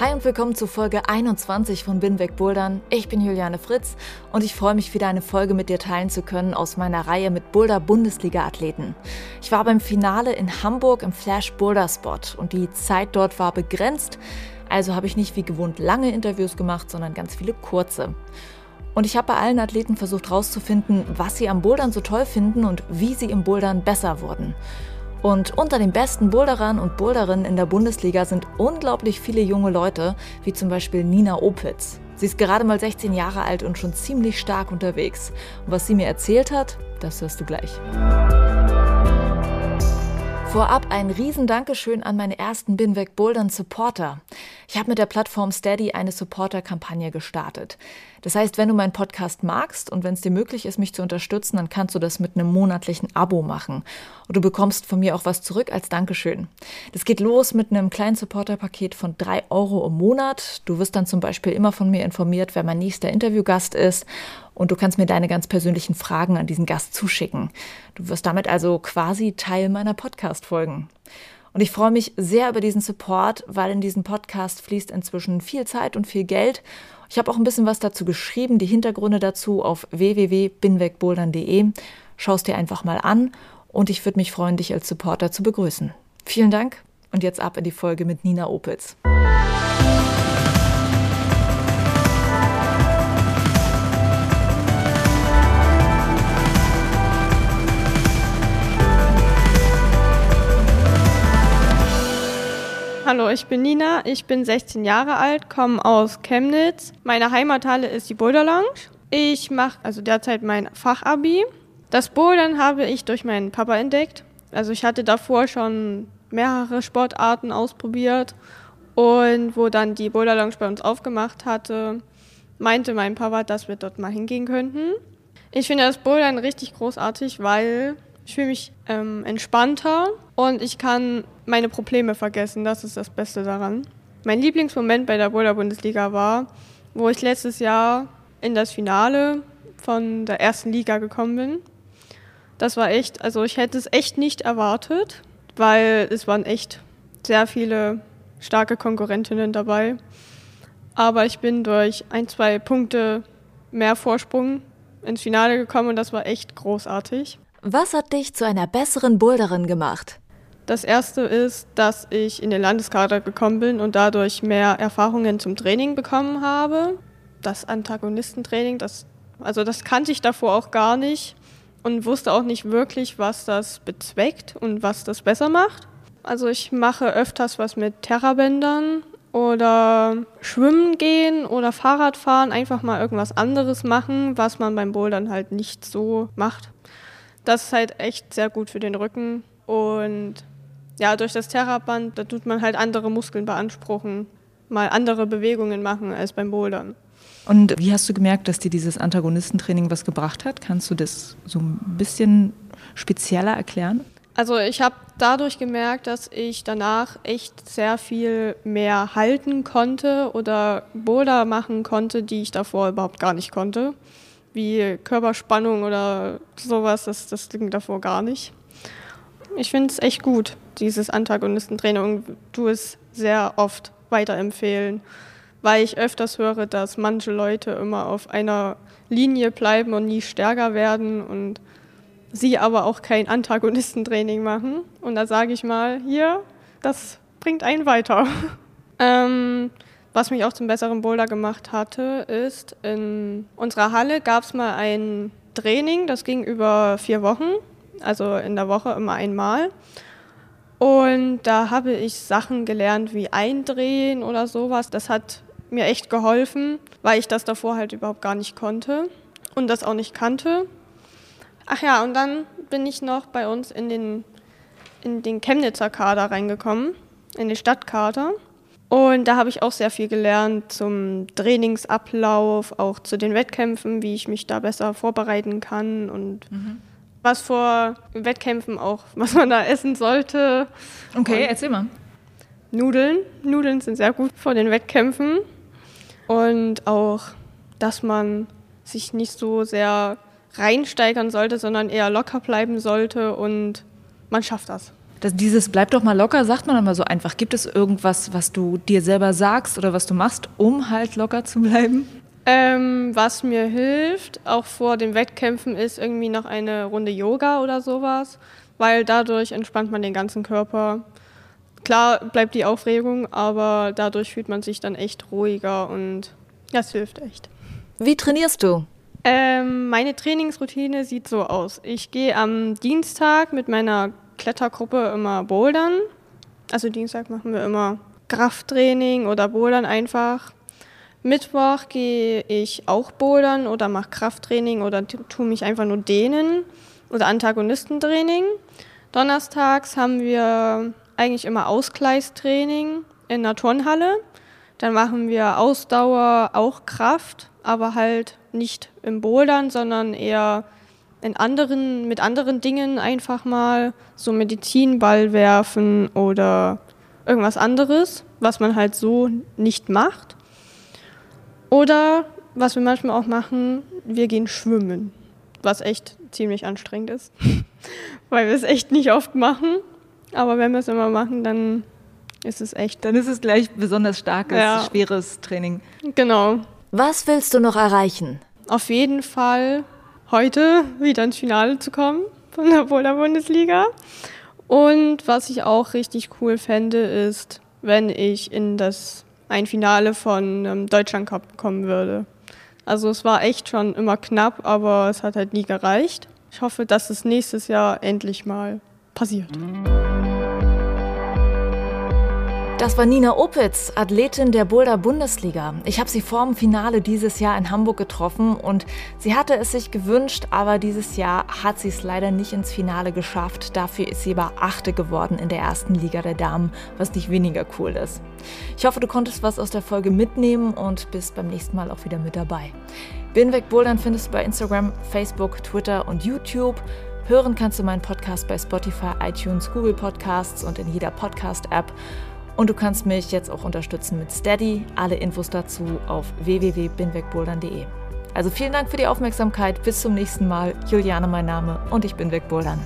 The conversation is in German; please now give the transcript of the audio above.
Hi und willkommen zu Folge 21 von Bin weg Bouldern. Ich bin Juliane Fritz und ich freue mich wieder eine Folge mit dir teilen zu können aus meiner Reihe mit Boulder Bundesliga Athleten. Ich war beim Finale in Hamburg im Flash Boulder Spot und die Zeit dort war begrenzt, also habe ich nicht wie gewohnt lange Interviews gemacht, sondern ganz viele kurze. Und ich habe bei allen Athleten versucht herauszufinden, was sie am Bouldern so toll finden und wie sie im Bouldern besser wurden. Und unter den besten Boulderern und Boulderinnen in der Bundesliga sind unglaublich viele junge Leute, wie zum Beispiel Nina Opitz. Sie ist gerade mal 16 Jahre alt und schon ziemlich stark unterwegs. Und was sie mir erzählt hat, das hörst du gleich. Vorab ein riesen Dankeschön an meine ersten Binweg Bouldern Supporter. Ich habe mit der Plattform Steady eine Supporter-Kampagne gestartet. Das heißt, wenn du meinen Podcast magst und wenn es dir möglich ist, mich zu unterstützen, dann kannst du das mit einem monatlichen Abo machen. Und du bekommst von mir auch was zurück als Dankeschön. Das geht los mit einem kleinen Supporter-Paket von drei Euro im Monat. Du wirst dann zum Beispiel immer von mir informiert, wer mein nächster Interviewgast ist. Und du kannst mir deine ganz persönlichen Fragen an diesen Gast zuschicken. Du wirst damit also quasi Teil meiner Podcast-Folgen. Und ich freue mich sehr über diesen Support, weil in diesen Podcast fließt inzwischen viel Zeit und viel Geld. Ich habe auch ein bisschen was dazu geschrieben, die Hintergründe dazu auf www.binwegbouldern.de. Schau es dir einfach mal an und ich würde mich freuen, dich als Supporter zu begrüßen. Vielen Dank und jetzt ab in die Folge mit Nina Opitz. Ich bin Nina, ich bin 16 Jahre alt, komme aus Chemnitz. Meine Heimathalle ist die Boulder Lounge. Ich mache also derzeit mein Fachabi. Das Bouldern habe ich durch meinen Papa entdeckt. Also ich hatte davor schon mehrere Sportarten ausprobiert und wo dann die Boulder Lounge bei uns aufgemacht hatte, meinte mein Papa, dass wir dort mal hingehen könnten. Ich finde das Bouldern richtig großartig, weil ich fühle mich ähm, entspannter und ich kann meine Probleme vergessen. Das ist das Beste daran. Mein Lieblingsmoment bei der Boulder Bundesliga war, wo ich letztes Jahr in das Finale von der ersten Liga gekommen bin. Das war echt, also ich hätte es echt nicht erwartet, weil es waren echt sehr viele starke Konkurrentinnen dabei. Aber ich bin durch ein, zwei Punkte mehr Vorsprung ins Finale gekommen und das war echt großartig. Was hat dich zu einer besseren Boulderin gemacht? Das erste ist, dass ich in den Landeskader gekommen bin und dadurch mehr Erfahrungen zum Training bekommen habe. Das Antagonistentraining, das, also das kannte ich davor auch gar nicht und wusste auch nicht wirklich, was das bezweckt und was das besser macht. Also ich mache öfters was mit Terrabändern oder schwimmen gehen oder Fahrrad fahren, einfach mal irgendwas anderes machen, was man beim Bouldern halt nicht so macht. Das ist halt echt sehr gut für den Rücken. Und ja, durch das Terraband, da tut man halt andere Muskeln beanspruchen, mal andere Bewegungen machen als beim Bouldern. Und wie hast du gemerkt, dass dir dieses Antagonistentraining was gebracht hat? Kannst du das so ein bisschen spezieller erklären? Also ich habe dadurch gemerkt, dass ich danach echt sehr viel mehr halten konnte oder Boulder machen konnte, die ich davor überhaupt gar nicht konnte wie Körperspannung oder sowas, das, das ging davor gar nicht. Ich finde es echt gut, dieses Antagonistentraining tu es sehr oft weiterempfehlen, weil ich öfters höre, dass manche Leute immer auf einer Linie bleiben und nie stärker werden und sie aber auch kein Antagonistentraining machen. Und da sage ich mal, hier, das bringt einen weiter. ähm, was mich auch zum besseren Boulder gemacht hatte, ist, in unserer Halle gab es mal ein Training, das ging über vier Wochen, also in der Woche immer einmal. Und da habe ich Sachen gelernt wie Eindrehen oder sowas. Das hat mir echt geholfen, weil ich das davor halt überhaupt gar nicht konnte und das auch nicht kannte. Ach ja, und dann bin ich noch bei uns in den, in den Chemnitzer Kader reingekommen, in den Stadtkader. Und da habe ich auch sehr viel gelernt zum Trainingsablauf, auch zu den Wettkämpfen, wie ich mich da besser vorbereiten kann und mhm. Was vor Wettkämpfen auch, was man da essen sollte. Okay, und erzähl mal. Nudeln. Nudeln sind sehr gut vor den Wettkämpfen. Und auch, dass man sich nicht so sehr reinsteigern sollte, sondern eher locker bleiben sollte und man schafft das. Das, dieses bleib doch mal locker, sagt man immer so einfach. Gibt es irgendwas, was du dir selber sagst oder was du machst, um halt locker zu bleiben? Ähm, was mir hilft, auch vor den Wettkämpfen, ist irgendwie noch eine Runde Yoga oder sowas, weil dadurch entspannt man den ganzen Körper. Klar bleibt die Aufregung, aber dadurch fühlt man sich dann echt ruhiger und das hilft echt. Wie trainierst du? Ähm, meine Trainingsroutine sieht so aus. Ich gehe am Dienstag mit meiner Klettergruppe immer Bouldern. Also Dienstag machen wir immer Krafttraining oder Bouldern einfach. Mittwoch gehe ich auch Bouldern oder mache Krafttraining oder tue mich einfach nur dehnen oder Antagonistentraining. Donnerstags haben wir eigentlich immer Ausgleichstraining in der Turnhalle. Dann machen wir Ausdauer, auch Kraft, aber halt nicht im Bouldern, sondern eher in anderen, mit anderen Dingen einfach mal so Medizinball werfen oder irgendwas anderes, was man halt so nicht macht. Oder was wir manchmal auch machen, wir gehen schwimmen, was echt ziemlich anstrengend ist, weil wir es echt nicht oft machen. Aber wenn wir es immer machen, dann ist es echt. Dann ist es gleich besonders starkes, ja. schweres Training. Genau. Was willst du noch erreichen? Auf jeden Fall heute wieder ins Finale zu kommen von der Boulder-Bundesliga. Und was ich auch richtig cool fände, ist, wenn ich in das ein Finale von ähm, Deutschland Cup kommen würde. Also es war echt schon immer knapp, aber es hat halt nie gereicht. Ich hoffe, dass es nächstes Jahr endlich mal passiert. Mhm. Das war Nina Opitz, Athletin der Boulder Bundesliga. Ich habe sie vor dem Finale dieses Jahr in Hamburg getroffen und sie hatte es sich gewünscht, aber dieses Jahr hat sie es leider nicht ins Finale geschafft. Dafür ist sie aber Achte geworden in der ersten Liga der Damen, was nicht weniger cool ist. Ich hoffe, du konntest was aus der Folge mitnehmen und bist beim nächsten Mal auch wieder mit dabei. Binweg Bouldern findest du bei Instagram, Facebook, Twitter und YouTube. Hören kannst du meinen Podcast bei Spotify, iTunes, Google Podcasts und in jeder Podcast-App. Und du kannst mich jetzt auch unterstützen mit Steady. Alle Infos dazu auf www.binwegbouldern.de. Also vielen Dank für die Aufmerksamkeit. Bis zum nächsten Mal. Juliane mein Name und ich bin wegbouldern.